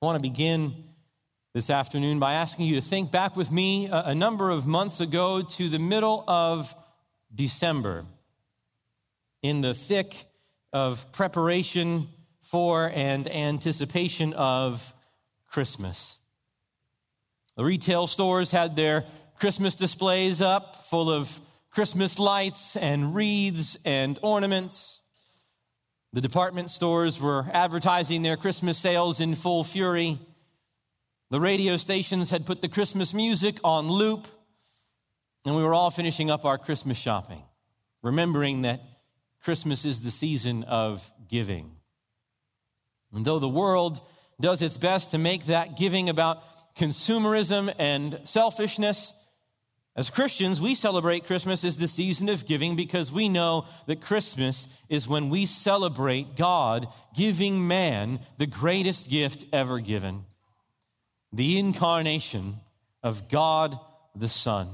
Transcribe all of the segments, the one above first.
I want to begin this afternoon by asking you to think back with me a, number of months ago to the middle of December, in the thick of preparation for and anticipation of Christmas. The retail stores had their Christmas displays up full of Christmas lights and wreaths and ornaments. The department stores were advertising their Christmas sales in full fury. The radio stations had put the Christmas music on loop, and we were all finishing up our Christmas shopping, remembering that Christmas is the season of giving. And though the world does its best to make that giving about consumerism and selfishness, as Christians, we celebrate Christmas as the season of giving because we know that Christmas is when we celebrate God giving man the greatest gift ever given the incarnation of God the Son.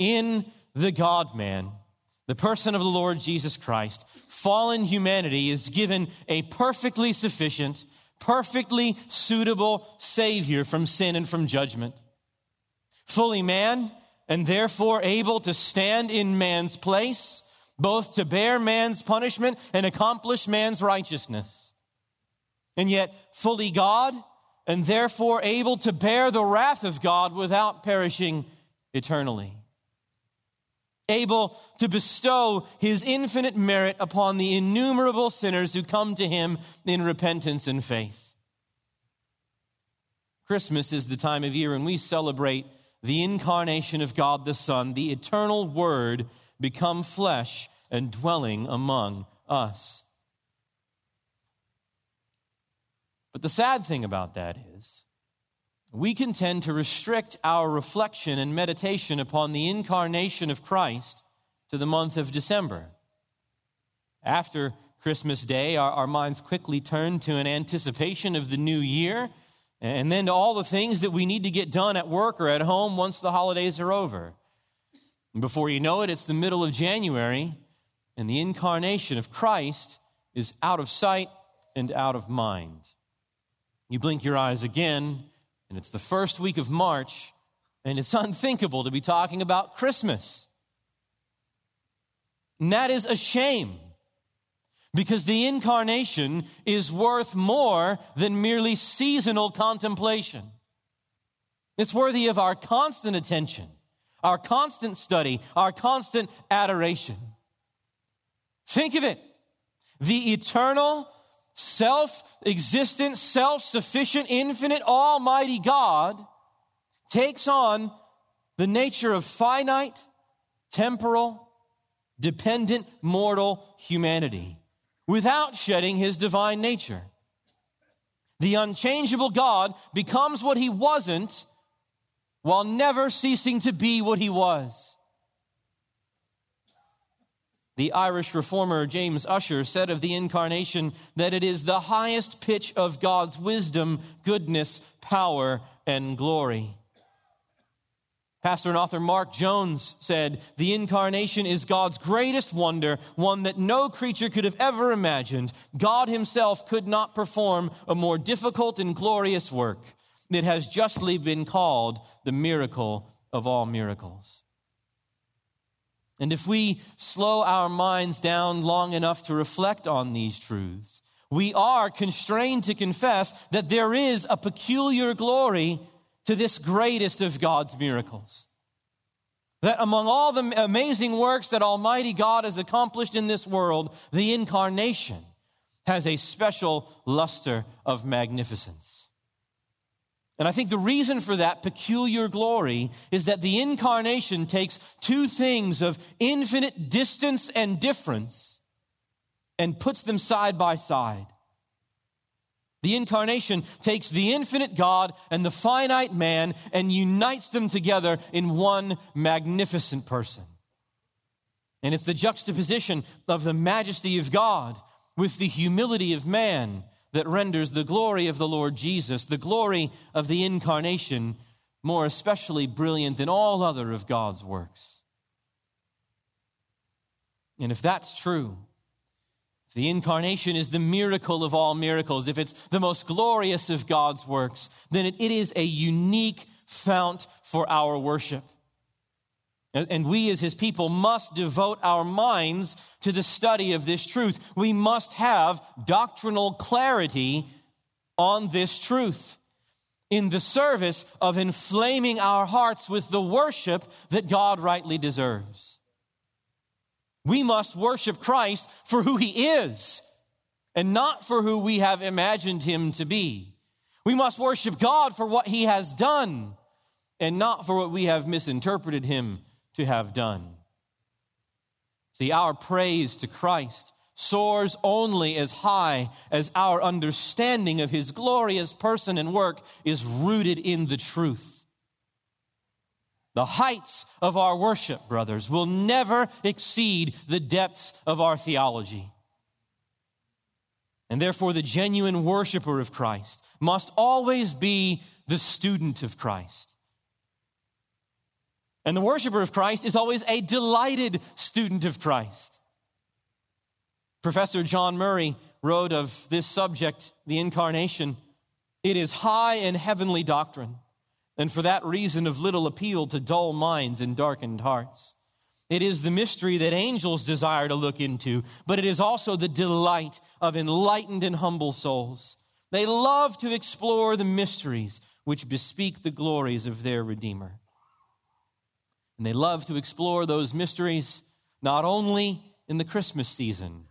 In the God man, the person of the Lord Jesus Christ, fallen humanity is given a perfectly sufficient, perfectly suitable Savior from sin and from judgment. Fully man, and therefore able to stand in man's place, both to bear man's punishment and accomplish man's righteousness. And yet, fully God, and therefore able to bear the wrath of God without perishing eternally able to bestow his infinite merit upon the innumerable sinners who come to him in repentance and faith. Christmas is the time of year when we celebrate the incarnation of God the Son, the eternal Word become flesh and dwelling among us. But the sad thing about that is, we can tend to restrict our reflection and meditation upon the incarnation of Christ to the month of December. After Christmas Day, our, our, minds quickly turn to an anticipation of the new year and then to all the things that we need to get done at work or at home once the holidays are over. And before you know it, it's the middle of January, and the incarnation of Christ is out of sight and out of mind. You blink your eyes again, and it's the first week of March, and it's unthinkable to be talking about Christmas. And that is a shame because the incarnation is worth more than merely seasonal contemplation. It's worthy of our constant attention, our constant study, our constant adoration. Think of it the eternal, self existent, self sufficient, infinite, almighty God takes on the nature of finite, temporal, dependent, mortal humanity without shedding his divine nature. The unchangeable God becomes what he wasn't while never ceasing to be what he was. The Irish reformer James Ussher said of the incarnation that it is the highest pitch of God's wisdom, goodness, power, and glory. Pastor and author Mark Jones said, The incarnation is God's greatest wonder, one that no creature could have ever imagined. God himself could not perform a more difficult and glorious work. It has justly been called the miracle of all miracles. And if we slow our minds down long enough to reflect on these truths, we are constrained to confess that there is a peculiar glory to this greatest of God's miracles. That among all the amazing works that Almighty God has accomplished in this world, the incarnation has a special luster of magnificence. And I think the reason for that peculiar glory is that the incarnation takes two things of infinite distance and difference and puts them side by side. The incarnation takes the infinite God and the finite man and unites them together in one magnificent person. And it's the juxtaposition of the majesty of God with the humility of man that renders the glory of the Lord Jesus, the glory of the incarnation, more especially brilliant than all other of God's works. And if that's true, the incarnation is the miracle of all miracles, if it's the most glorious of God's works, then it, is a unique fount for our worship. And we as his people must devote our minds to the study of this truth. We must have doctrinal clarity on this truth in the service of inflaming our hearts with the worship that God rightly deserves. We must worship Christ for who he is and not for who we have imagined him to be. We must worship God for what he has done and not for what we have misinterpreted him to have done. See, our praise to Christ soars only as high as our understanding of his glorious person and work is rooted in the truth. The heights of our worship, brothers, will never exceed the depths of our theology. And therefore, the genuine worshiper of Christ must always be the student of Christ. And the worshiper of Christ is always a delighted student of Christ. Professor John Murray wrote of this subject, the incarnation, it is high and heavenly doctrine, and for that reason of little appeal to dull minds and darkened hearts. It is the mystery that angels desire to look into, but it is also the delight of enlightened and humble souls. They love to explore the mysteries which bespeak the glories of their Redeemer. And they love to explore those mysteries not only in the Christmas season,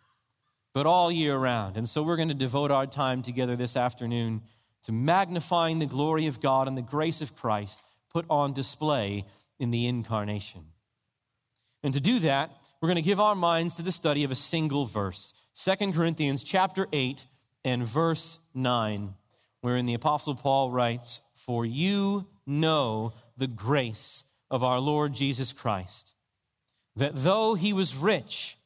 but all year round. And so we're going to devote our time together this afternoon to magnifying the glory of God and the grace of Christ put on display in the incarnation. And to do that, we're going to give our minds to the study of a single verse, 2 Corinthians chapter 8 and verse 9, wherein the apostle Paul writes, "For you know the grace of our Lord Jesus Christ, that though he was rich,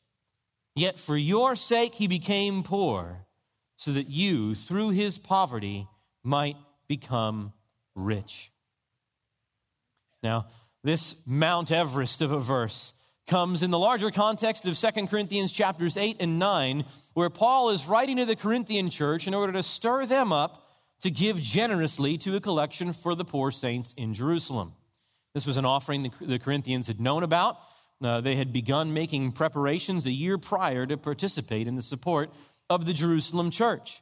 yet for your sake he became poor, so that you, through his poverty, might become rich. Now, this Mount Everest of a verse comes in the larger context of 2 Corinthians chapters 8 and 9, where Paul is writing to the Corinthian church in order to stir them up to give generously to a collection for the poor saints in Jerusalem. This was an offering the Corinthians had known about. Uh, they had begun making preparations a year prior to participate in the support of the Jerusalem church.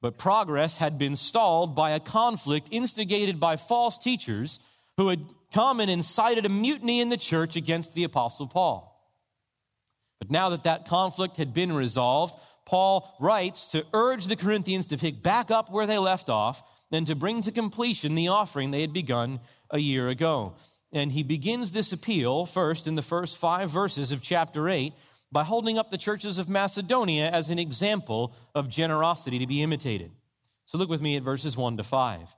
But progress had been stalled by a conflict instigated by false teachers who had come and incited a mutiny in the church against the Apostle Paul. But now that that conflict had been resolved, Paul writes to urge the Corinthians to pick back up where they left off and to bring to completion the offering they had begun a year ago. And he begins this appeal first in the first five verses of chapter 8 by holding up the churches of Macedonia as an example of generosity to be imitated. So look with me at verses 1 to 5.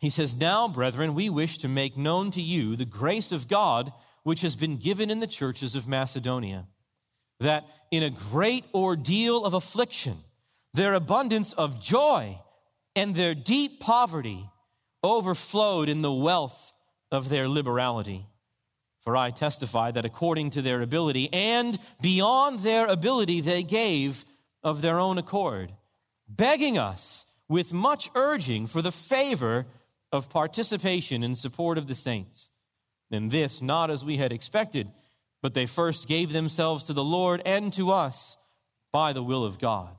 He says, Now, brethren, we wish to make known to you the grace of God which has been given in the churches of Macedonia, that in a great ordeal of affliction, their abundance of joy and their deep poverty overflowed in the wealth of their liberality. For I testify that according to their ability and beyond their ability, they gave of their own accord, begging us with much urging for the favor of participation in support of the saints. And this not as we had expected, but they first gave themselves to the Lord and to us by the will of God.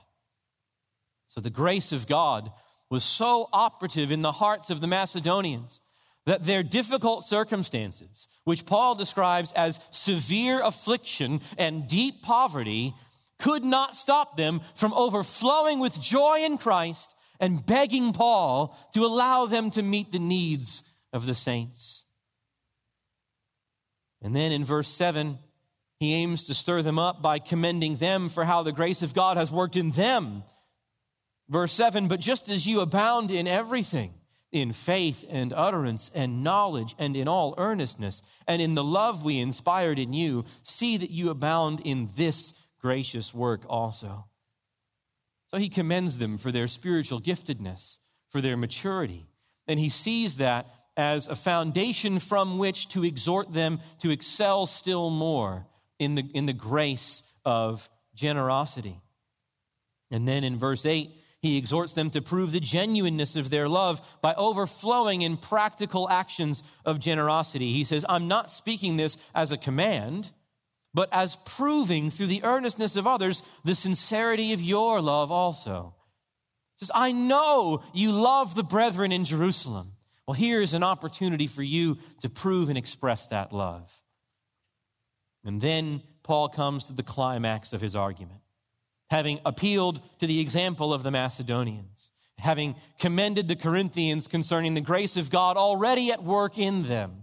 So the grace of God was so operative in the hearts of the Macedonians that their difficult circumstances, which Paul describes as severe affliction and deep poverty, could not stop them from overflowing with joy in Christ and begging Paul to allow them to meet the needs of the saints. And then in verse 7, he aims to stir them up by commending them for how the grace of God has worked in them. Verse 7 But just as you abound in everything, in faith and utterance and knowledge and in all earnestness and in the love we inspired in you, see that you abound in this gracious work also. So he commends them for their spiritual giftedness, for their maturity. And he sees that as a foundation from which to exhort them to excel still more in the, in the grace of generosity. And then in verse 8, he exhorts them to prove the genuineness of their love by overflowing in practical actions of generosity. He says, I'm not speaking this as a command, but as proving through the earnestness of others the sincerity of your love also. He says, I know you love the brethren in Jerusalem. Well, here is an opportunity for you to prove and express that love. And then Paul comes to the climax of his argument having appealed to the example of the Macedonians, having commended the Corinthians concerning the grace of God already at work in them.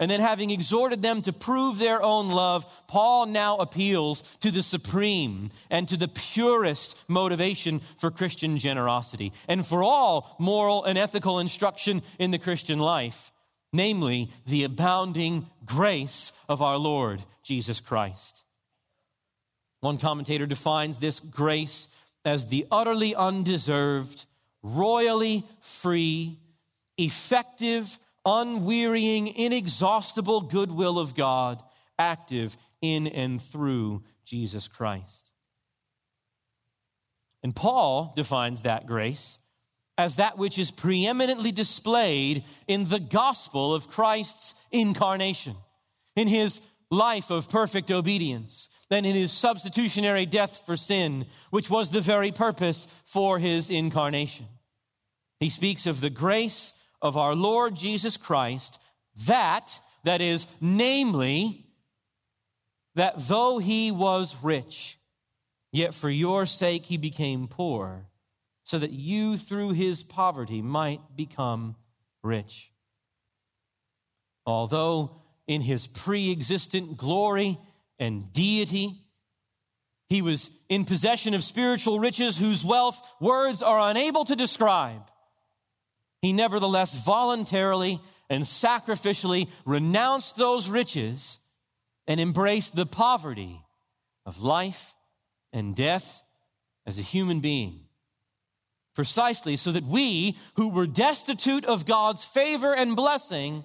And then, having exhorted them to prove their own love, Paul now appeals to the supreme and to the purest motivation for Christian generosity and for all moral and ethical instruction in the Christian life, namely the abounding grace of our Lord Jesus Christ. One commentator defines this grace as the utterly undeserved, royally free, effective, unwearying, inexhaustible goodwill of God, active in and through Jesus Christ. And Paul defines that grace as that which is preeminently displayed in the gospel of Christ's incarnation, in his life of perfect obedience, than in his substitutionary death for sin, which was the very purpose for his incarnation. He speaks of the grace of our Lord Jesus Christ, that, that is, namely, that though he was rich, yet for your sake he became poor, so that you through his poverty might become rich. Although in his pre existent glory, and deity. He was in possession of spiritual riches whose wealth words are unable to describe. He nevertheless voluntarily and sacrificially renounced those riches and embraced the poverty of life and death as a human being. Precisely so that we, who were destitute of God's favor and blessing,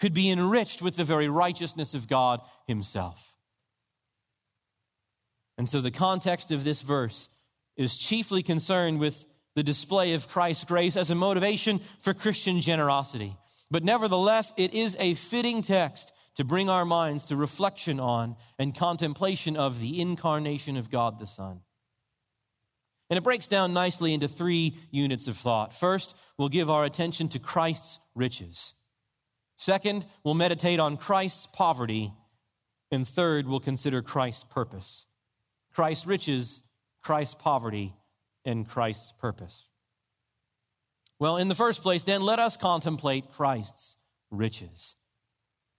could be enriched with the very righteousness of God Himself. And so the context of this verse is chiefly concerned with the display of Christ's grace as a motivation for Christian generosity. But nevertheless, it is a fitting text to bring our minds to reflection on and contemplation of the incarnation of God the Son. And it breaks down nicely into three units of thought. First, we'll give our attention to Christ's riches. Second, we'll meditate on Christ's poverty. And third, we'll consider Christ's purpose. Christ's riches, Christ's poverty, and Christ's purpose. Well, in the first place, then, let us contemplate Christ's riches.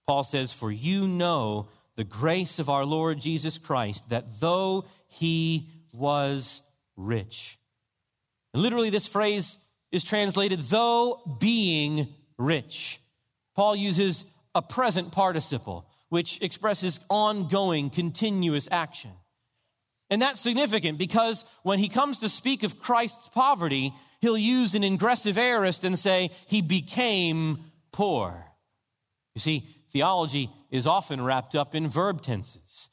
Paul says, For you know the grace of our Lord Jesus Christ, that though he was rich. And literally, this phrase is translated, though being rich. Paul uses a present participle, which expresses ongoing, continuous action. And that's significant because when he comes to speak of Christ's poverty, he'll use an ingressive aorist and say, he became poor. You see, theology is often wrapped up in verb tenses.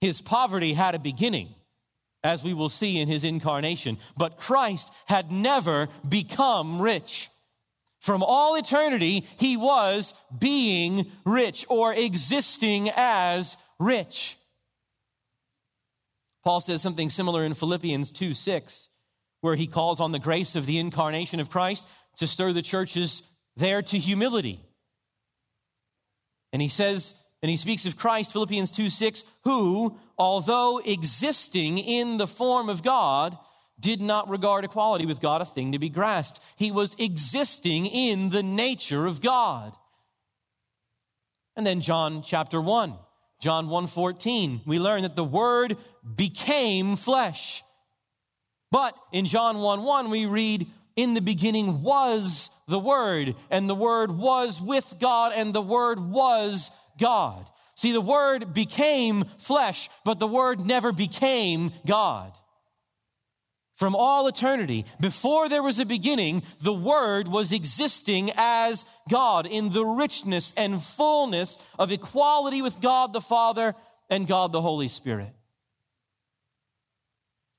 His poverty had a beginning, as we will see in his incarnation, but Christ had never become rich. From all eternity, he was being rich or existing as rich. Paul says something similar in Philippians 2 6, where he calls on the grace of the incarnation of Christ to stir the churches there to humility. And he says, and he speaks of Christ, Philippians 2 6, who, although existing in the form of God, did not regard equality with God a thing to be grasped. He was existing in the nature of God. And then John chapter 1 John 1:14, we learn that the word became flesh. But in John 1 1, we read, In the beginning was the Word, and the Word was with God, and the Word was God. See, the Word became flesh, but the Word never became God. From all eternity, before there was a beginning, the Word was existing as God in the richness and fullness of equality with God the Father and God the Holy Spirit.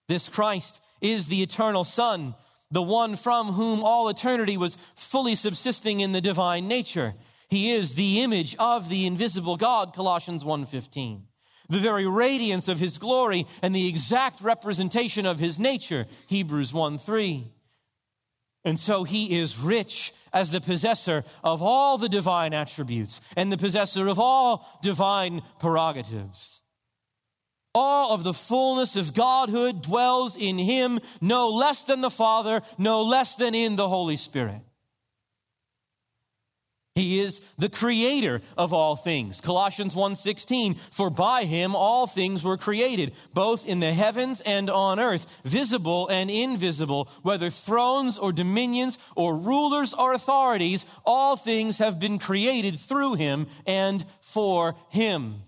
This Christ is the eternal Son, the one from whom all eternity was fully subsisting in the divine nature. He is the image of the invisible God, Colossians 1:15. The very radiance of his glory and the exact representation of his nature, Hebrews 1 3 And so he is rich as the possessor of all the divine attributes and the possessor of all divine prerogatives. All of the fullness of Godhood dwells in him, no less than the Father, no less than in the Holy Spirit. He is the creator of all things. Colossians 1:16 For by him all things were created, both in the heavens and on earth, visible and invisible, whether thrones or dominions or rulers or authorities, all things have been created through him and for him.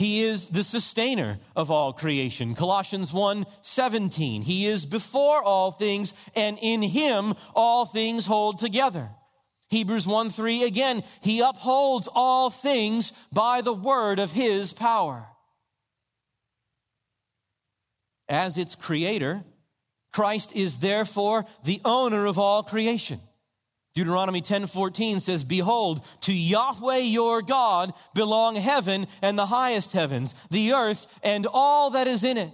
He is the sustainer of all creation. Colossians 1 17. He is before all things, and in him all things hold together. Hebrews 1 3 again, he upholds all things by the word of his power. As its creator, Christ is therefore the owner of all creation. Deuteronomy 10:14 says, "Behold, to Yahweh your God belong heaven and the highest heavens, the earth and all that is in it."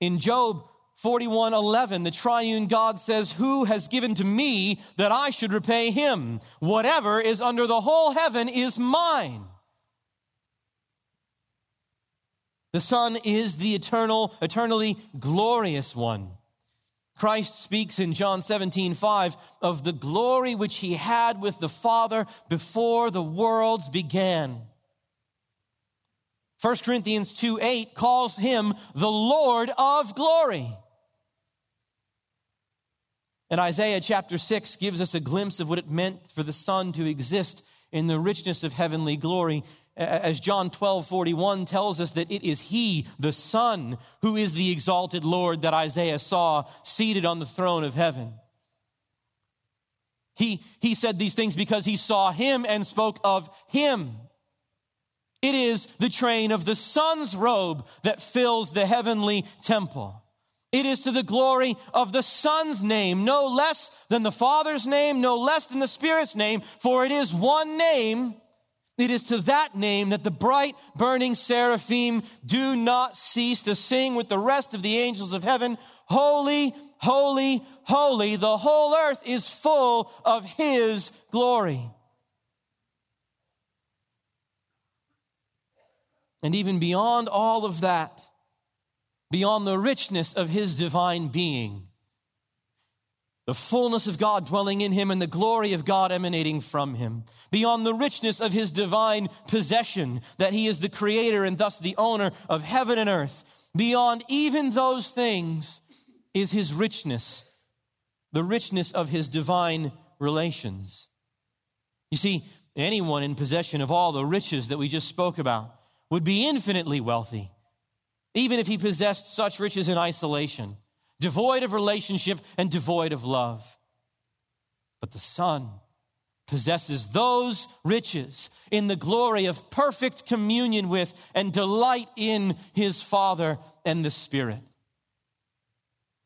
In Job 41:11, the triune God says, "Who has given to me that I should repay him? Whatever is under the whole heaven is mine." The Son is the eternal, eternally glorious one. Christ speaks in John 17, 5 of the glory which he had with the Father before the worlds began. 1 Corinthians 2 8 calls him the Lord of glory. And Isaiah chapter 6 gives us a glimpse of what it meant for the Son to exist in the richness of heavenly glory as John 12, 41 tells us that it is He, the Son, who is the exalted Lord that Isaiah saw seated on the throne of heaven. He, he said these things because he saw Him and spoke of Him. It is the train of the Son's robe that fills the heavenly temple. It is to the glory of the Son's name, no less than the Father's name, no less than the Spirit's name, for it is one name it is to that name that the bright burning seraphim do not cease to sing with the rest of the angels of heaven, Holy, holy, holy. The whole earth is full of his glory. And even beyond all of that, beyond the richness of his divine being, the fullness of God dwelling in him and the glory of God emanating from him, beyond the richness of his divine possession, that he is the creator and thus the owner of heaven and earth, beyond even those things is his richness, the richness of his divine relations. You see, anyone in possession of all the riches that we just spoke about would be infinitely wealthy, even if he possessed such riches in isolation devoid of relationship and devoid of love. But the Son possesses those riches in the glory of perfect communion with and delight in his Father and the Spirit.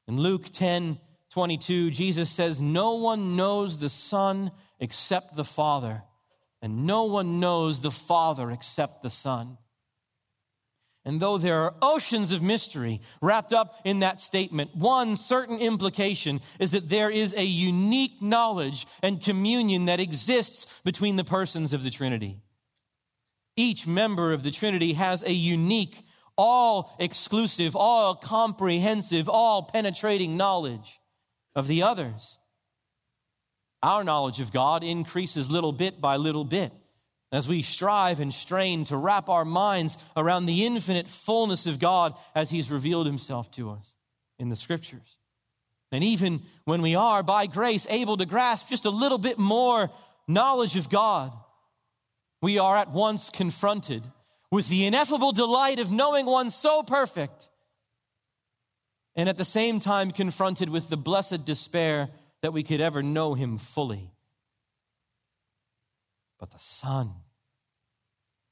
In Luke 10 22, Jesus says, No one knows the Son except the Father, and no one knows the Father except the Son. And though there are oceans of mystery wrapped up in that statement, one certain implication is that there is a unique knowledge and communion that exists between the persons of the Trinity. Each member of the Trinity has a unique, all exclusive, all comprehensive, all penetrating knowledge of the others. Our knowledge of God increases little bit by little bit as we strive and strain to wrap our minds around the infinite fullness of God as He's revealed Himself to us in the Scriptures. And even when we are, by grace, able to grasp just a little bit more knowledge of God, we are at once confronted with the ineffable delight of knowing one so perfect, and at the same time confronted with the blessed despair that we could ever know Him fully but the Son.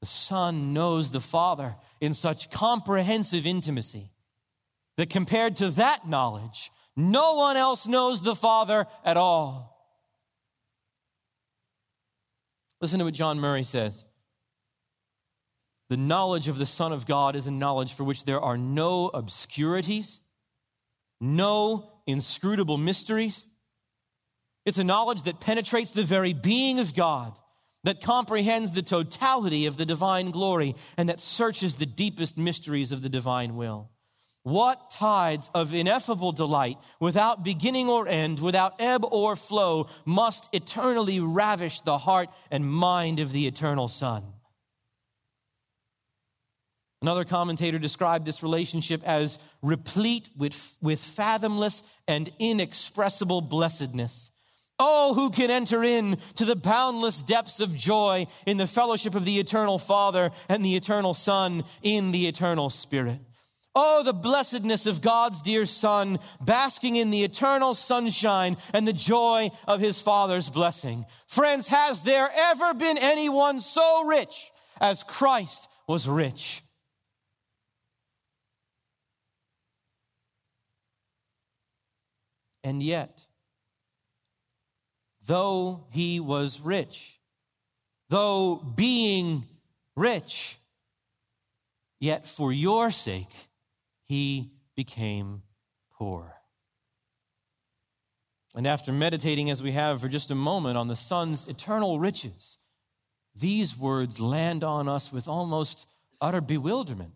The Son knows the Father in such comprehensive intimacy that compared to that knowledge, no one else knows the Father at all. Listen to what John Murray says. The knowledge of the Son of God is a knowledge for which there are no obscurities, no inscrutable mysteries. It's a knowledge that penetrates the very being of God, that comprehends the totality of the divine glory, and that searches the deepest mysteries of the divine will. What tides of ineffable delight, without beginning or end, without ebb or flow, must eternally ravish the heart and mind of the eternal Son? Another commentator described this relationship as replete with, with fathomless and inexpressible blessedness. Oh, who can enter in to the boundless depths of joy in the fellowship of the eternal Father and the eternal Son in the eternal Spirit? Oh, the blessedness of God's dear Son, basking in the eternal sunshine and the joy of his Father's blessing. Friends, has there ever been anyone so rich as Christ was rich? And yet, though he was rich, though being rich, yet for your sake, he became poor. And after meditating, as we have for just a moment, on the Son's eternal riches, these words land on us with almost utter bewilderment.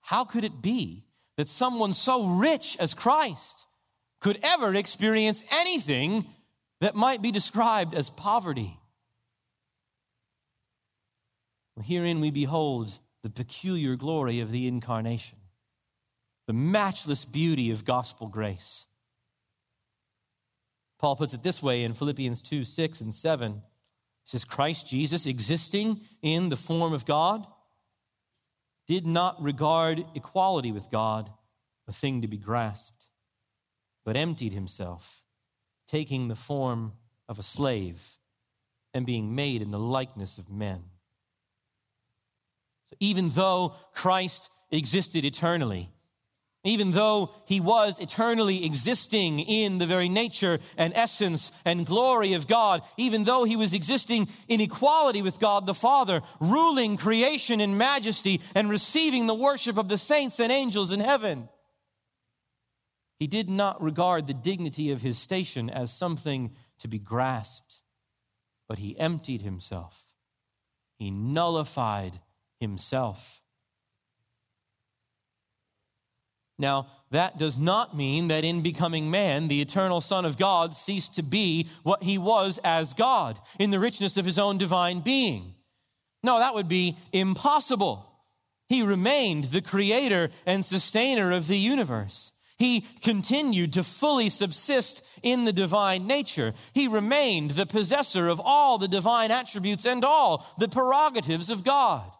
How could it be that someone so rich as Christ could ever experience anything that might be described as poverty? Herein we behold the peculiar glory of the incarnation, the matchless beauty of gospel grace. Paul puts it this way in Philippians 2 6 and 7. He says, Christ Jesus, existing in the form of God, did not regard equality with God a thing to be grasped, but emptied himself, taking the form of a slave and being made in the likeness of men. So even though Christ existed eternally, even though he was eternally existing in the very nature and essence and glory of God, even though he was existing in equality with God the Father, ruling creation in majesty and receiving the worship of the saints and angels in heaven, he did not regard the dignity of his station as something to be grasped, but he emptied himself. He nullified himself. Now, that does not mean that in becoming man, the eternal Son of God ceased to be what he was as God in the richness of his own divine being. No, that would be impossible. He remained the creator and sustainer of the universe. He continued to fully subsist in the divine nature. He remained the possessor of all the divine attributes and all the prerogatives of God.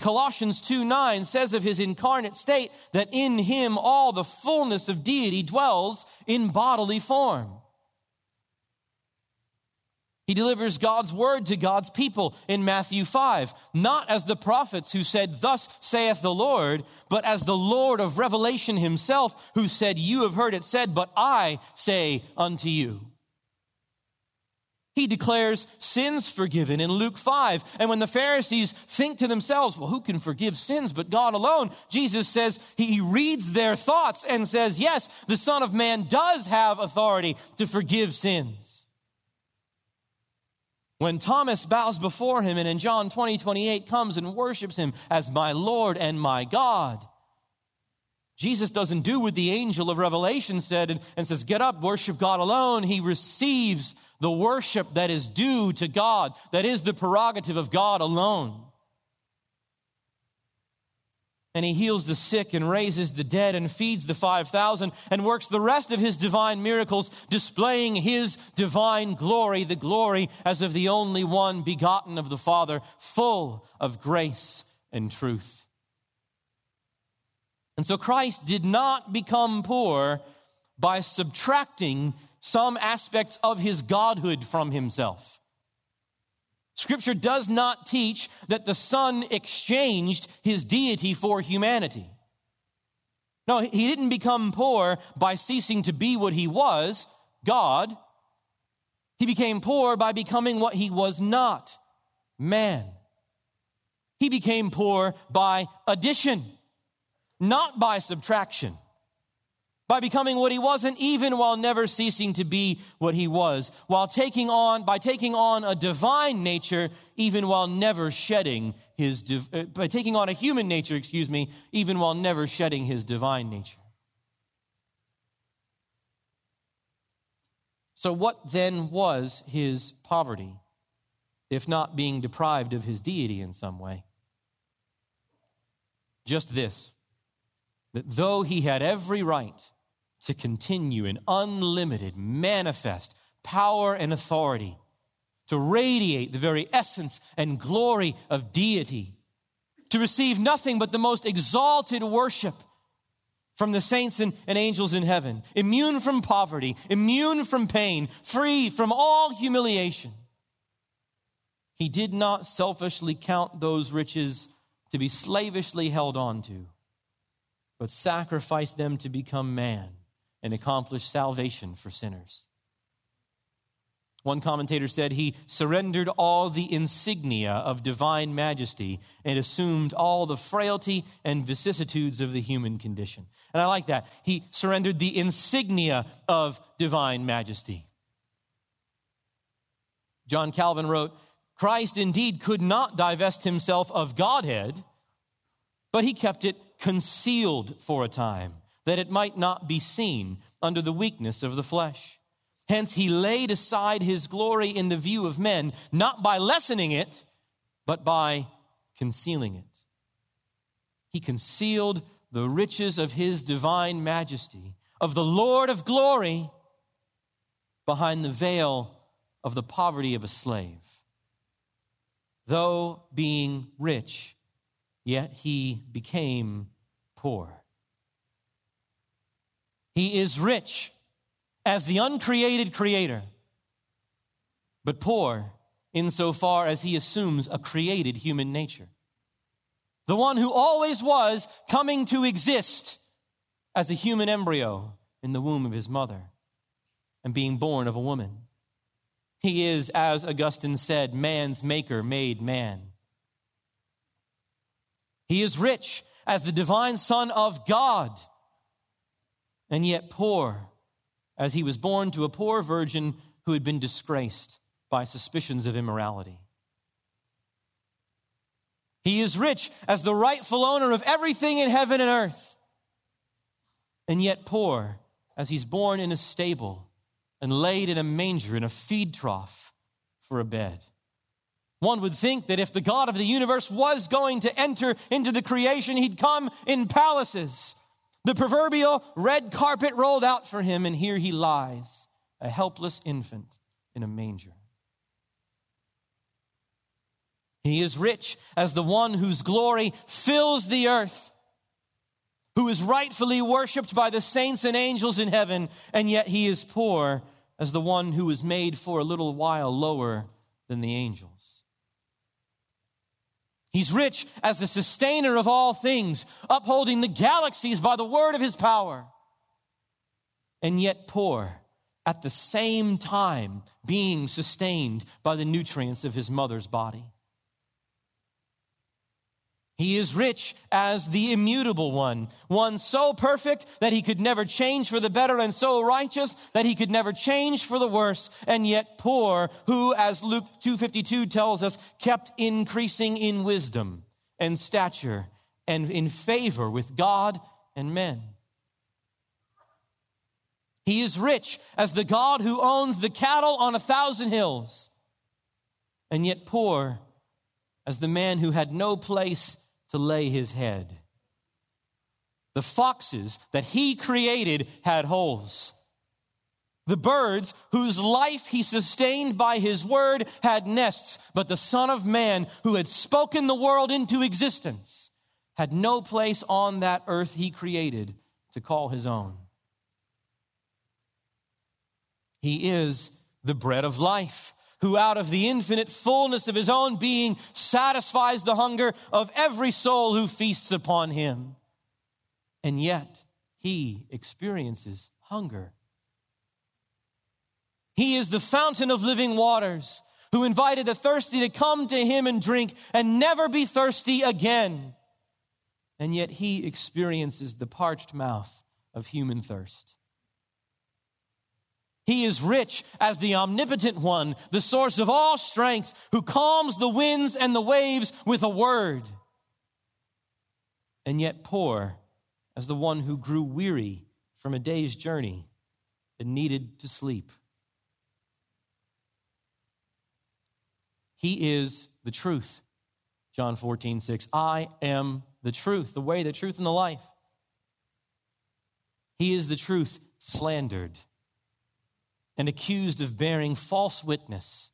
Colossians 2 9 says of his incarnate state that in him all the fullness of deity dwells in bodily form. He delivers God's word to God's people in Matthew 5, not as the prophets who said, Thus saith the Lord, but as the Lord of revelation himself, who said, You have heard it said, but I say unto you. He declares sins forgiven in Luke 5. And when the Pharisees think to themselves, well, who can forgive sins but God alone? Jesus says, he reads their thoughts and says, yes, the Son of Man does have authority to forgive sins. When Thomas bows before him and in John 20, 28 comes and worships him as my Lord and my God, Jesus doesn't do what the angel of Revelation said and, and says, Get up, worship God alone. He receives the worship that is due to God, that is the prerogative of God alone. And he heals the sick and raises the dead and feeds the 5,000 and works the rest of his divine miracles, displaying his divine glory, the glory as of the only one begotten of the Father, full of grace and truth. And so Christ did not become poor by subtracting some aspects of his godhood from himself. Scripture does not teach that the Son exchanged his deity for humanity. No, he didn't become poor by ceasing to be what he was, God. He became poor by becoming what he was not, man. He became poor by addition, not by subtraction by becoming what he wasn't even while never ceasing to be what he was while taking on by taking on a divine nature even while never shedding his uh, by taking on a human nature excuse me even while never shedding his divine nature. So what then was his poverty if not being deprived of his deity in some way? Just this that though he had every right to continue in unlimited, manifest power and authority, to radiate the very essence and glory of deity, to receive nothing but the most exalted worship from the saints and, and, angels in heaven, immune from poverty, immune from pain, free from all humiliation. He did not selfishly count those riches to be slavishly held on to, but sacrificed them to become man and accomplish salvation for sinners. One commentator said he surrendered all the insignia of divine majesty and assumed all the frailty and vicissitudes of the human condition. And I like that. He surrendered the insignia of divine majesty. John Calvin wrote Christ indeed could not divest himself of Godhead, but he kept it concealed for a time that it might not be seen under the weakness of the flesh. Hence, he laid aside his glory in the view of men, not by lessening it, but by concealing it. He concealed the riches of his divine majesty, of the Lord of glory, behind the veil of the poverty of a slave. Though being rich, yet he became poor he is rich as the uncreated creator, but poor insofar as he assumes a created human nature. The one who always was coming to exist as a human embryo in the womb of his mother and being born of a woman. He is, as Augustine said, man's maker made man. He is rich as the divine Son of God and yet poor, as he was born to a poor virgin who had been disgraced by suspicions of immorality. He is rich as the rightful owner of everything in heaven and earth, and yet poor as he's born in a stable and laid in a manger in a feed trough for a bed. One would think that if the God of the universe was going to enter into the creation, he'd come in palaces the proverbial red carpet rolled out for him, and here he lies, a helpless infant in a manger. He is rich as the one whose glory fills the earth, who is rightfully worshiped by the saints and angels in heaven, and yet he is poor as the one who was made for a little while lower than the angels. He's rich as the sustainer of all things, upholding the galaxies by the word of his power, and yet poor at the same time being sustained by the nutrients of his mother's body. He is rich as the immutable one, one so perfect that he could never change for the better and so righteous that he could never change for the worse, and yet poor, who, as Luke 252 tells us, kept increasing in wisdom and stature and in favor with God and men. He is rich as the God who owns the cattle on a thousand hills, and yet poor as the man who had no place to lay his head. The foxes that he created had holes. The birds whose life he sustained by his word had nests, but the Son of Man who had spoken the world into existence had no place on that earth he created to call his own. He is the bread of life who out of the infinite fullness of his own being satisfies the hunger of every soul who feasts upon him. And yet, he experiences hunger. He is the fountain of living waters who invited the thirsty to come to him and drink and never be thirsty again. And yet he experiences the parched mouth of human thirst. He is rich as the omnipotent one, the source of all strength, who calms the winds and the waves with a word. And yet poor as the one who grew weary from a day's journey and needed to sleep. He is the truth. John 14, 6. I am the truth, the way, the truth, and the life. He is the truth slandered and accused of bearing false witness.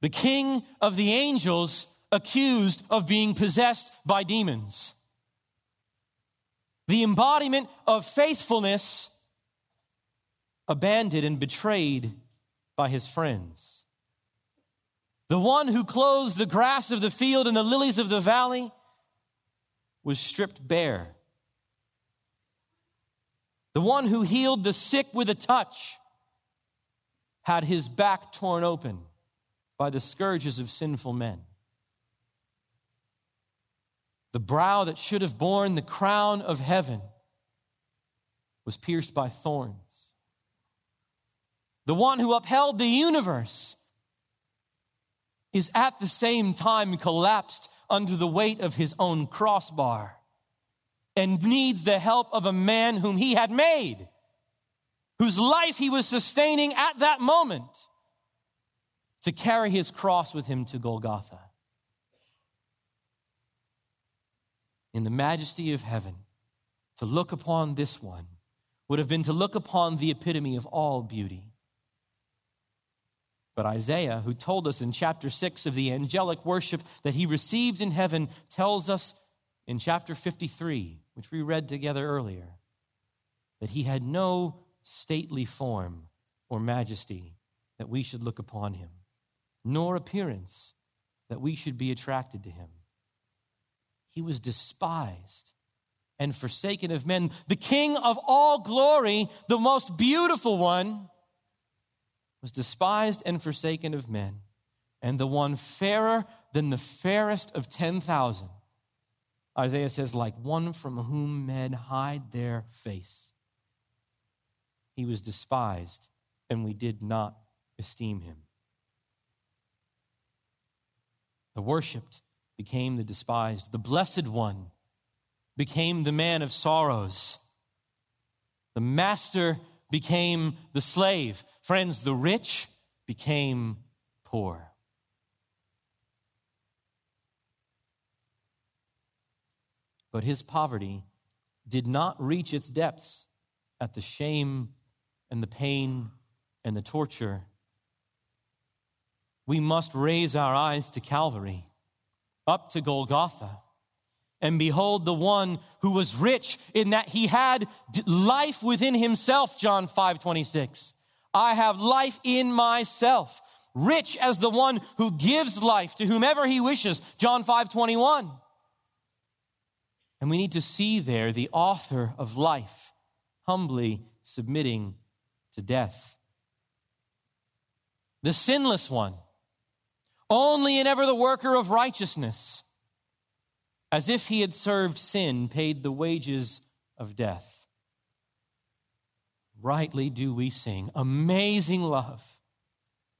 The king of the angels accused of being possessed by demons. The embodiment of faithfulness abandoned and betrayed by his friends. The one who clothes the grass of the field and the lilies of the valley was stripped bare. The one who healed the sick with a touch had his back torn open by the scourges of sinful men. The brow that should have borne the crown of heaven was pierced by thorns the one who upheld the universe, is at the same time collapsed under the weight of his own crossbar and needs the help of a man whom he had made, whose life he was sustaining at that moment, to carry his cross with him to Golgotha. In the majesty of heaven, to look upon this one would have been to look upon the epitome of all beauty. But Isaiah, who told us in chapter 6 of the angelic worship that he received in heaven, tells us in chapter 53, which we read together earlier, that he had no stately form or majesty that we should look upon him, nor appearance that we should be attracted to him. He was despised and forsaken of men, the King of all glory, the most beautiful one was despised and forsaken of men, and the one fairer than the fairest of 10,000. Isaiah says, like one from whom men hide their face. He was despised, and we did not esteem him. The worshiped became the despised. The blessed one became the man of sorrows. The master became the slave. Friends, the rich became poor. But his poverty did not reach its depths at the shame and the pain and the torture. We must raise our eyes to Calvary, up to Golgotha and behold, the one who was rich in that he had life within himself, John 5 26. I have life in myself, rich as the one who gives life to whomever he wishes, John 5 21. And we need to see there the author of life humbly submitting to death. The sinless one, only and ever the worker of righteousness as if he had served sin, paid the wages of death. Rightly do we sing, Amazing love.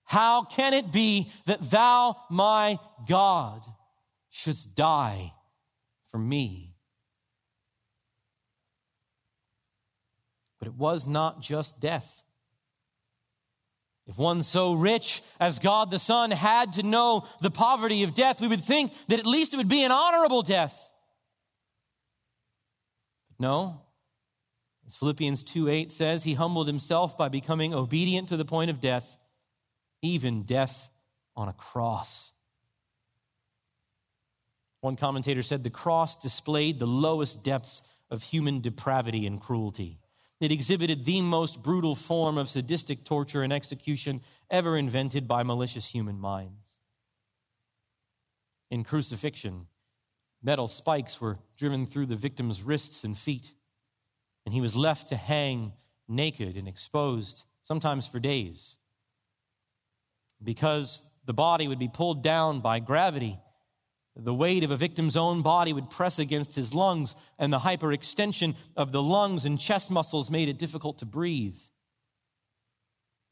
How can it be that thou, my God, shouldst die for me? But it was not just death. If one so rich as God the Son had to know the poverty of death, we would think that at least it would be an honorable death. But no. As Philippians 2 8 says, he humbled himself by becoming obedient to the point of death, even death on a cross. One commentator said the cross displayed the lowest depths of human depravity and cruelty. It exhibited the most brutal form of sadistic torture and execution ever invented by malicious human minds. In crucifixion, metal spikes were driven through the victim's wrists and feet, and he was left to hang naked and exposed, sometimes for days. Because the body would be pulled down by gravity, the weight of a victim's own body would press against his lungs, and the hyperextension of the lungs and chest muscles made it difficult to breathe.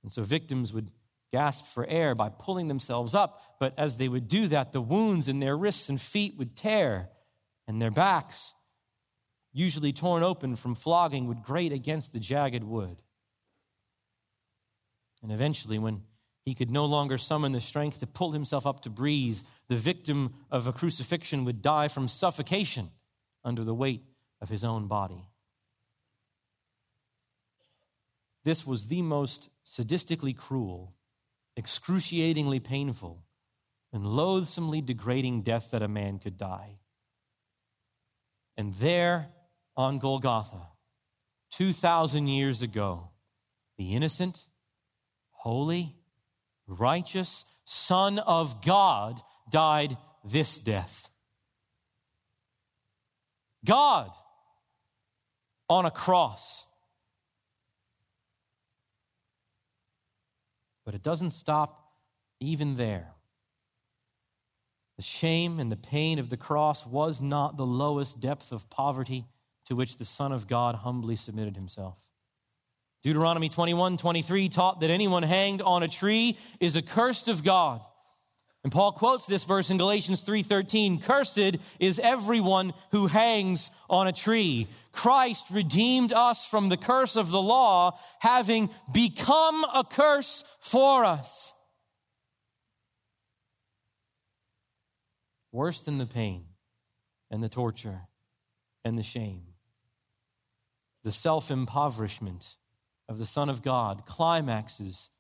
And so victims would gasp for air by pulling themselves up, but as they would do that, the wounds in their wrists and feet would tear, and their backs, usually torn open from flogging, would grate against the jagged wood. And eventually, when he could no longer summon the strength to pull himself up to breathe. The victim of a crucifixion would die from suffocation under the weight of his own body. This was the most sadistically cruel, excruciatingly painful, and loathsomely degrading death that a man could die. And there on Golgotha, 2,000 years ago, the innocent, holy, righteous Son of God died this death. God on a cross. But it doesn't stop even there. The shame and the pain of the cross was not the lowest depth of poverty to which the Son of God humbly submitted himself. Deuteronomy 21 23 taught that anyone hanged on a tree is accursed of God. And Paul quotes this verse in Galatians 3:13, "Cursed is everyone who hangs on a tree." Christ redeemed us from the curse of the law, having become a curse for us. Worse than the pain and the torture and the shame, the self-impoverishment of the Son of God climaxes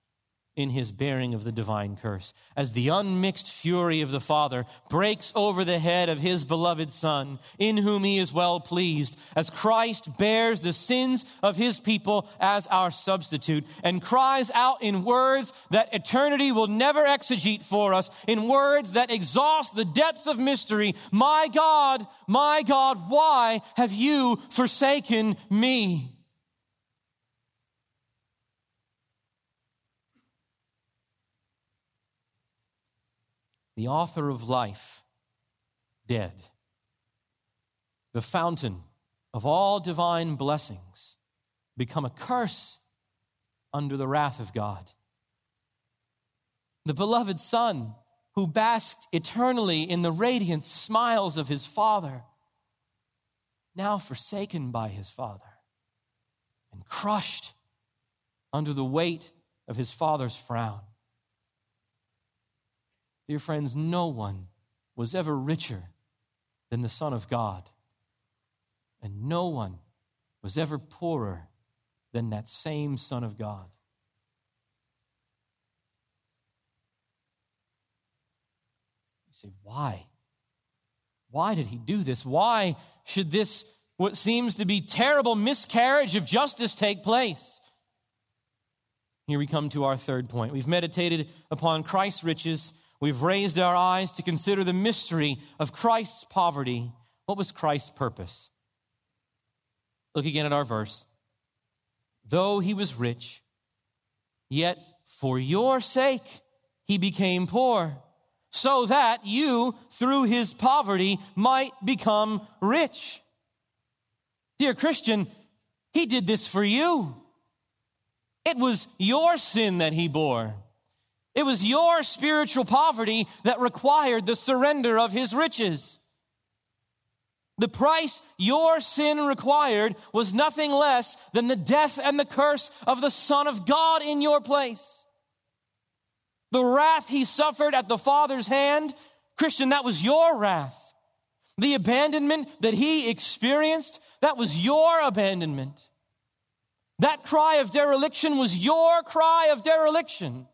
in his bearing of the divine curse, as the unmixed fury of the Father breaks over the head of his beloved Son, in whom he is well pleased, as Christ bears the sins of his people as our substitute, and cries out in words that eternity will never exegete for us, in words that exhaust the depths of mystery My God, my God, why have you forsaken me? The author of life, dead, the fountain of all divine blessings, become a curse under the wrath of God. The beloved Son, who basked eternally in the radiant smiles of his Father, now forsaken by his Father and crushed under the weight of his Father's frown. Dear friends, no one was ever richer than the Son of God. And no one was ever poorer than that same Son of God. You say, why? Why did he do this? Why should this, what seems to be terrible miscarriage of justice, take place? Here we come to our third point. We've meditated upon Christ's riches We've raised our eyes to consider the mystery of Christ's poverty. What was Christ's purpose? Look again at our verse. Though he was rich, yet for your sake he became poor, so that you, through his poverty, might become rich. Dear Christian, he did this for you. It was your sin that he bore. It was your spiritual poverty that required the surrender of his riches. The price your sin required was nothing less than the death and the curse of the Son of God in your place. The wrath he suffered at the Father's hand, Christian, that was your wrath. The abandonment that he experienced, that was your abandonment. That cry of dereliction was your cry of dereliction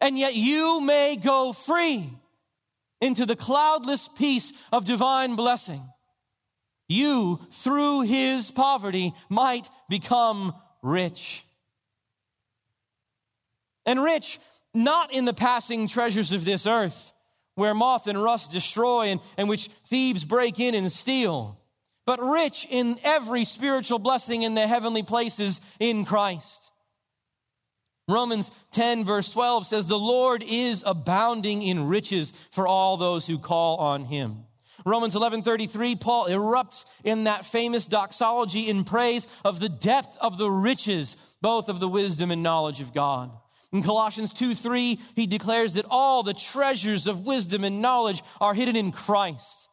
and yet you may go free into the cloudless peace of divine blessing. you, through his poverty, might become rich. And rich, not in the passing treasures of this earth, where moth and rust destroy and, and which thieves break in and steal, but rich in every spiritual blessing in the heavenly places in Christ. Romans 10, verse 12 says, The Lord is abounding in riches for all those who call on him. Romans 11:33 Paul erupts in that famous doxology in praise of the depth of the riches both of the wisdom and knowledge of God. In Colossians 2 3, he declares that all the treasures of wisdom and knowledge are hidden in Christ.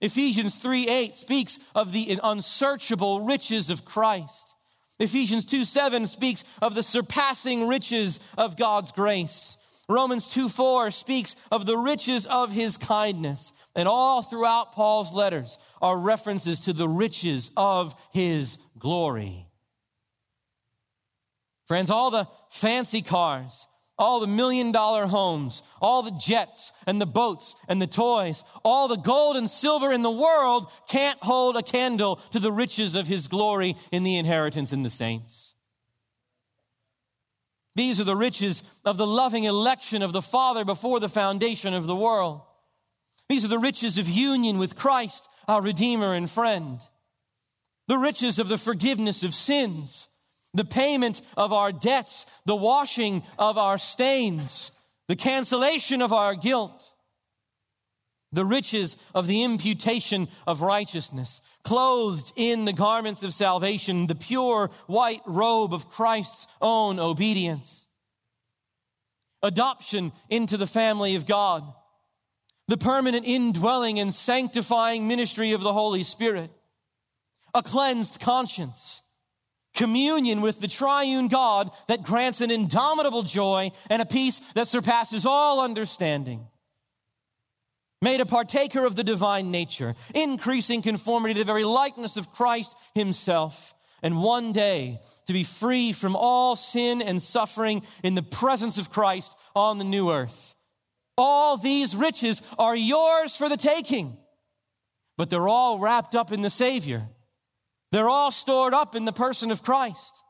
Ephesians 3 8 speaks of the unsearchable riches of Christ. Ephesians 2 7 speaks of the surpassing riches of God's grace. Romans 2 4 speaks of the riches of his kindness. And all throughout Paul's letters are references to the riches of his glory. Friends, all the fancy cars, all the million dollar homes, all the jets and the boats and the toys, all the gold and silver in the world can't hold a candle to the riches of his glory in the inheritance in the saints. These are the riches of the loving election of the Father before the foundation of the world. These are the riches of union with Christ, our Redeemer and friend. The riches of the forgiveness of sins, the payment of our debts, the washing of our stains, the cancellation of our guilt, the riches of the imputation of righteousness, clothed in the garments of salvation, the pure white robe of Christ's own obedience, adoption into the family of God the permanent indwelling and sanctifying ministry of the Holy Spirit, a cleansed conscience, communion with the triune God that grants an indomitable joy and a peace that surpasses all understanding. Made a partaker of the divine nature, increasing conformity to the very likeness of Christ himself, and one day to be free from all sin and suffering in the presence of Christ on the new earth all these riches are yours for the taking, but they're all wrapped up in the Savior. They're all stored up in the person of Christ.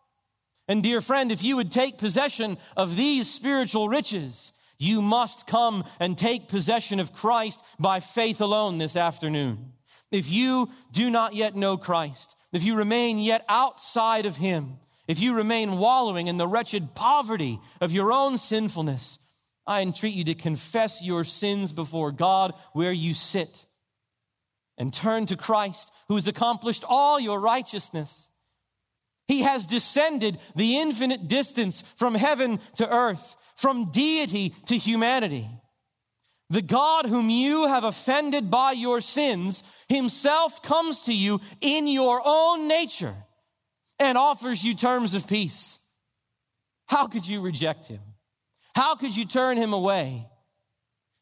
And dear friend, if you would take possession of these spiritual riches, you must come and take possession of Christ by faith alone this afternoon. If you do not yet know Christ, if you remain yet outside of Him, if you remain wallowing in the wretched poverty of your own sinfulness, I entreat you to confess your sins before God where you sit and turn to Christ who has accomplished all your righteousness. He has descended the infinite distance from heaven to earth, from deity to humanity. The God whom you have offended by your sins himself comes to you in your own nature and offers you terms of peace. How could you reject him? How could you turn him away?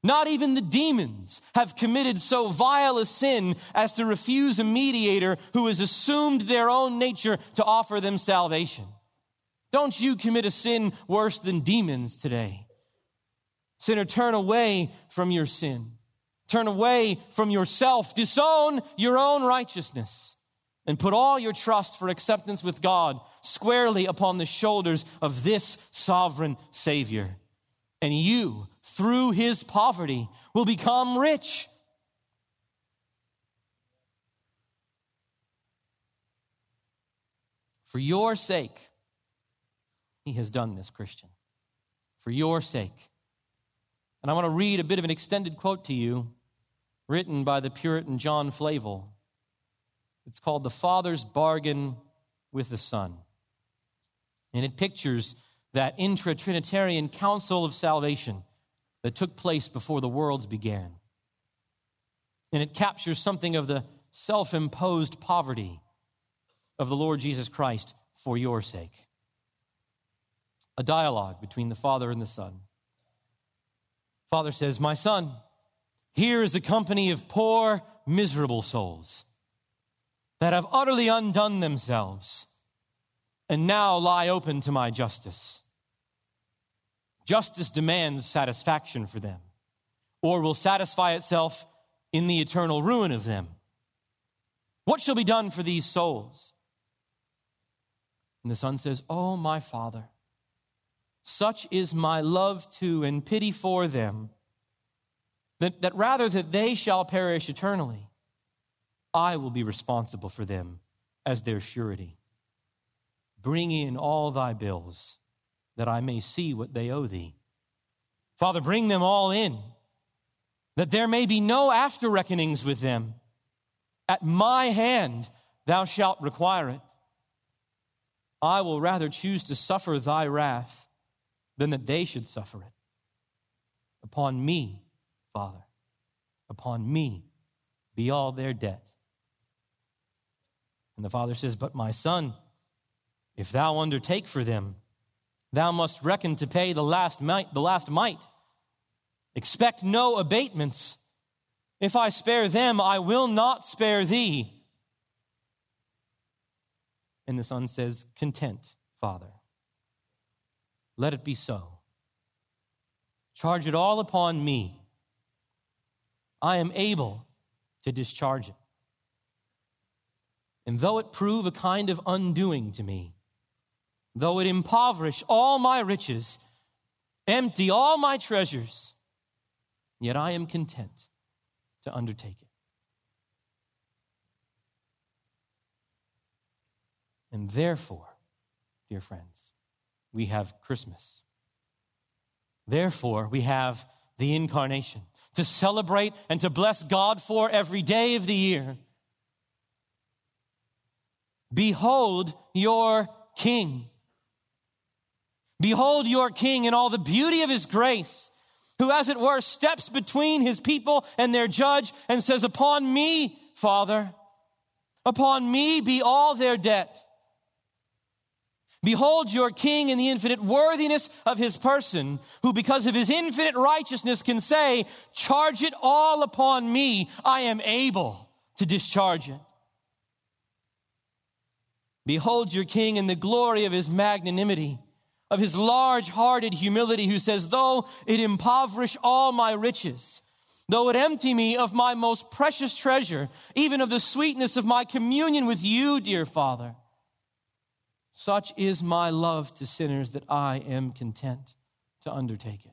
Not even the demons have committed so vile a sin as to refuse a mediator who has assumed their own nature to offer them salvation. Don't you commit a sin worse than demons today. Sinner, turn away from your sin. Turn away from yourself. Disown your own righteousness and put all your trust for acceptance with God squarely upon the shoulders of this sovereign Savior and you, through his poverty, will become rich. For your sake, he has done this, Christian. For your sake. And I want to read a bit of an extended quote to you written by the Puritan John Flavel. It's called The Father's Bargain with the Son. And it pictures that intra Trinitarian council of salvation that took place before the worlds began. And it captures something of the self imposed poverty of the Lord Jesus Christ for your sake. A dialogue between the Father and the Son. Father says, My son, here is a company of poor, miserable souls that have utterly undone themselves and now lie open to my justice. Justice demands satisfaction for them, or will satisfy itself in the eternal ruin of them. What shall be done for these souls? And the son says, Oh, my father, such is my love to and pity for them, that, that rather that they shall perish eternally, I will be responsible for them as their surety. Bring in all thy bills, that I may see what they owe thee. Father, bring them all in, that there may be no after reckonings with them. At my hand thou shalt require it. I will rather choose to suffer thy wrath than that they should suffer it. Upon me, Father, upon me be all their debt. And the father says, But my son, if thou undertake for them, thou must reckon to pay the last mite, the last mite. Expect no abatements. If I spare them, I will not spare thee. And the son says, Content, Father. Let it be so. Charge it all upon me. I am able to discharge it. And though it prove a kind of undoing to me, though it impoverish all my riches, empty all my treasures, yet I am content to undertake it. And therefore, dear friends, we have Christmas. Therefore, we have the incarnation to celebrate and to bless God for every day of the year. Behold your King. Behold your King in all the beauty of his grace, who, as it were, steps between his people and their judge and says, Upon me, Father, upon me be all their debt. Behold your king in the infinite worthiness of his person, who because of his infinite righteousness can say, charge it all upon me. I am able to discharge it. Behold your king in the glory of his magnanimity, of his large hearted humility, who says, though it impoverish all my riches, though it empty me of my most precious treasure, even of the sweetness of my communion with you, dear Father, such is my love to sinners that I am content to undertake it.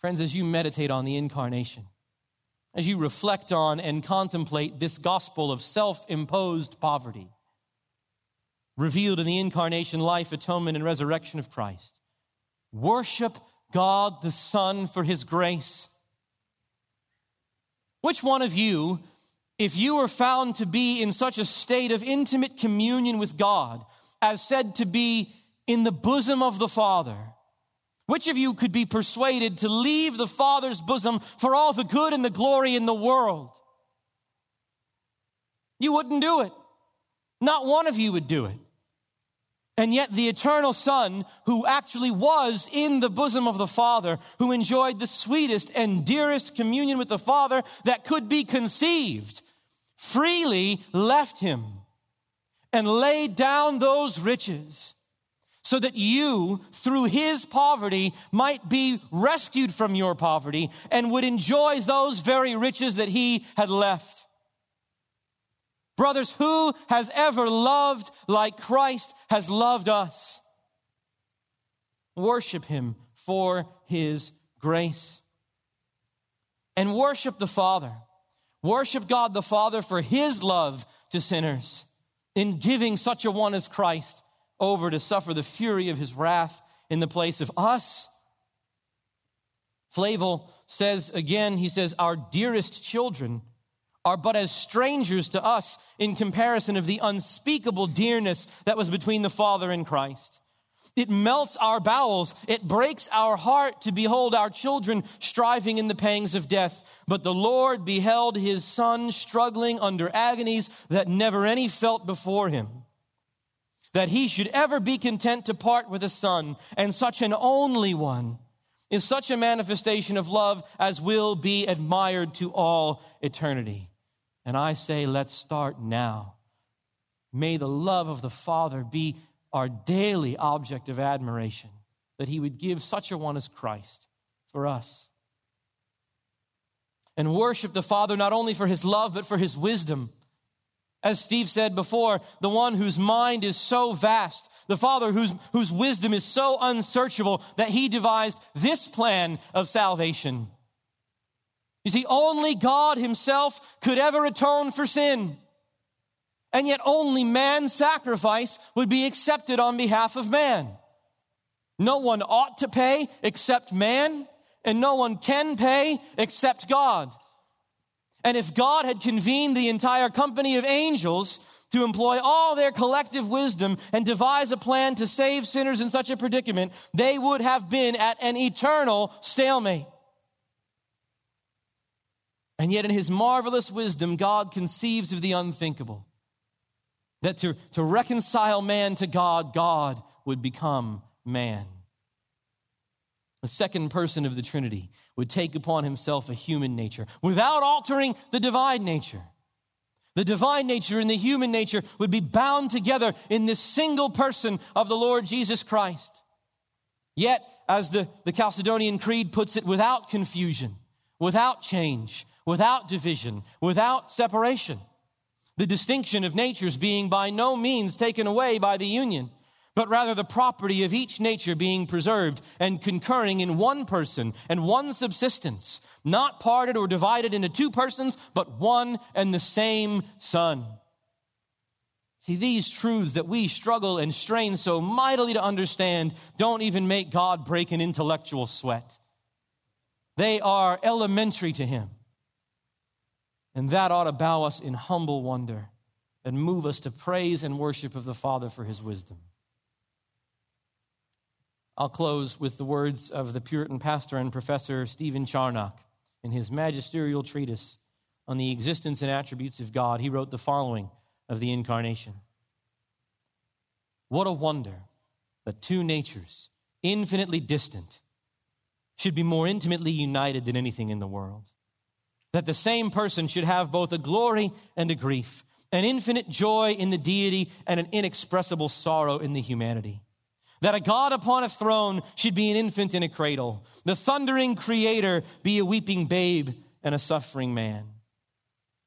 Friends, as you meditate on the incarnation, as you reflect on and contemplate this gospel of self imposed poverty, revealed in the incarnation, life, atonement, and resurrection of Christ, worship God the Son for his grace. Which one of you if you were found to be in such a state of intimate communion with God as said to be in the bosom of the Father, which of you could be persuaded to leave the Father's bosom for all the good and the glory in the world? You wouldn't do it. Not one of you would do it. And yet, the eternal Son, who actually was in the bosom of the Father, who enjoyed the sweetest and dearest communion with the Father that could be conceived, freely left him and laid down those riches so that you, through his poverty, might be rescued from your poverty and would enjoy those very riches that he had left. Brothers, who has ever loved like Christ has loved us? Worship him for his grace. And worship the Father Worship God the Father for his love to sinners in giving such a one as Christ over to suffer the fury of his wrath in the place of us. Flavel says again, he says, Our dearest children are but as strangers to us in comparison of the unspeakable dearness that was between the Father and Christ. It melts our bowels. It breaks our heart to behold our children striving in the pangs of death. But the Lord beheld his son struggling under agonies that never any felt before him. That he should ever be content to part with a son and such an only one is such a manifestation of love as will be admired to all eternity. And I say, let's start now. May the love of the Father be our daily object of admiration, that he would give such a one as Christ for us. and worship the Father not only for his love, but for his wisdom. As Steve said before, the one whose mind is so vast, the Father whose, whose wisdom is so unsearchable that he devised this plan of salvation. You see, only God himself could ever atone for sin. And yet only man's sacrifice would be accepted on behalf of man. No one ought to pay except man, and no one can pay except God. And if God had convened the entire company of angels to employ all their collective wisdom and devise a plan to save sinners in such a predicament, they would have been at an eternal stalemate. And yet, in his marvelous wisdom, God conceives of the unthinkable that to, to reconcile man to God, God would become man. The second person of the Trinity would take upon himself a human nature without altering the divine nature. The divine nature and the human nature would be bound together in this single person of the Lord Jesus Christ. Yet, as the, the Chalcedonian Creed puts it, without confusion, without change, without division, without separation. The distinction of natures being by no means taken away by the union but rather the property of each nature being preserved and concurring in one person and one subsistence, not parted or divided into two persons, but one and the same Son. See, these truths that we struggle and strain so mightily to understand don't even make God break an intellectual sweat. They are elementary to Him. And that ought to bow us in humble wonder and move us to praise and worship of the Father for His wisdom. I'll close with the words of the Puritan pastor and professor Stephen Charnock in his magisterial treatise on the existence and attributes of God. He wrote the following of the incarnation What a wonder that two natures, infinitely distant, should be more intimately united than anything in the world. That the same person should have both a glory and a grief, an infinite joy in the deity and an inexpressible sorrow in the humanity that a God upon a throne should be an infant in a cradle, the thundering creator be a weeping babe and a suffering man.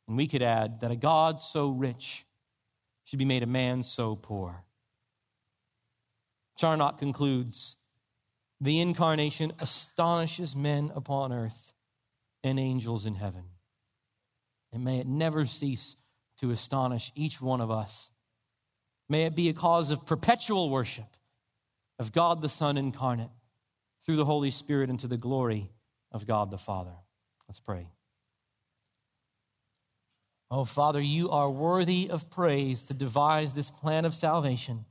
And we could add that a God so rich should be made a man so poor. Charnock concludes the incarnation astonishes men upon earth and angels in heaven. And may it never cease to astonish each one of us. May it be a cause of perpetual worship of God the Son incarnate through the Holy Spirit into the glory of God the Father. Let's pray. Oh, Father, you are worthy of praise to devise this plan of salvation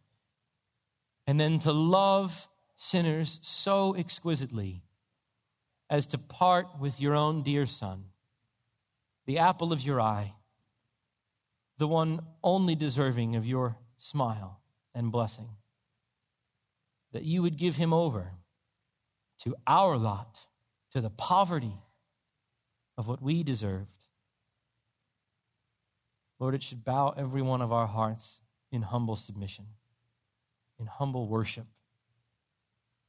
and then to love sinners so exquisitely as to part with your own dear Son, the apple of your eye, the one only deserving of your smile and blessing that you would give him over to our lot, to the poverty of what we deserved. Lord, it should bow every one of our hearts in humble submission, in humble worship.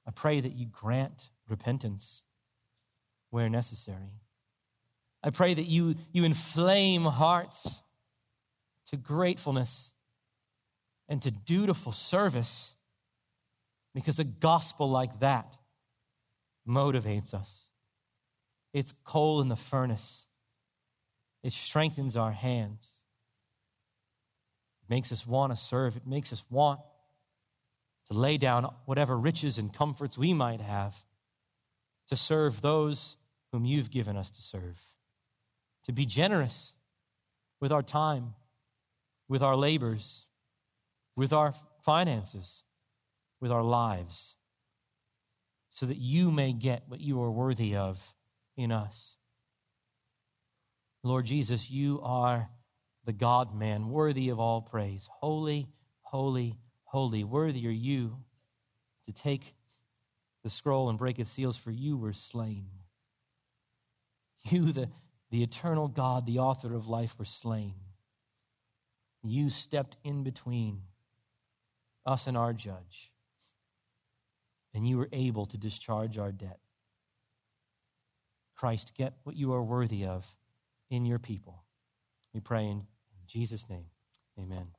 I pray that you grant repentance where necessary. I pray that you, you inflame hearts to gratefulness and to dutiful service because a gospel like that motivates us. It's coal in the furnace, it strengthens our hands. It makes us want to serve, it makes us want to lay down whatever riches and comforts we might have to serve those whom you've given us to serve, to be generous with our time, with our labors, with our finances with our lives so that you may get what you are worthy of in us. Lord Jesus, you are the God man, worthy of all praise. Holy, holy, holy. Worthy are you to take the scroll and break its seals, for you were slain. You, the, the eternal God, the author of life, were slain. You stepped in between us and our judge and you were able to discharge our debt. Christ, get what you are worthy of in your people. We pray in Jesus' name. Amen.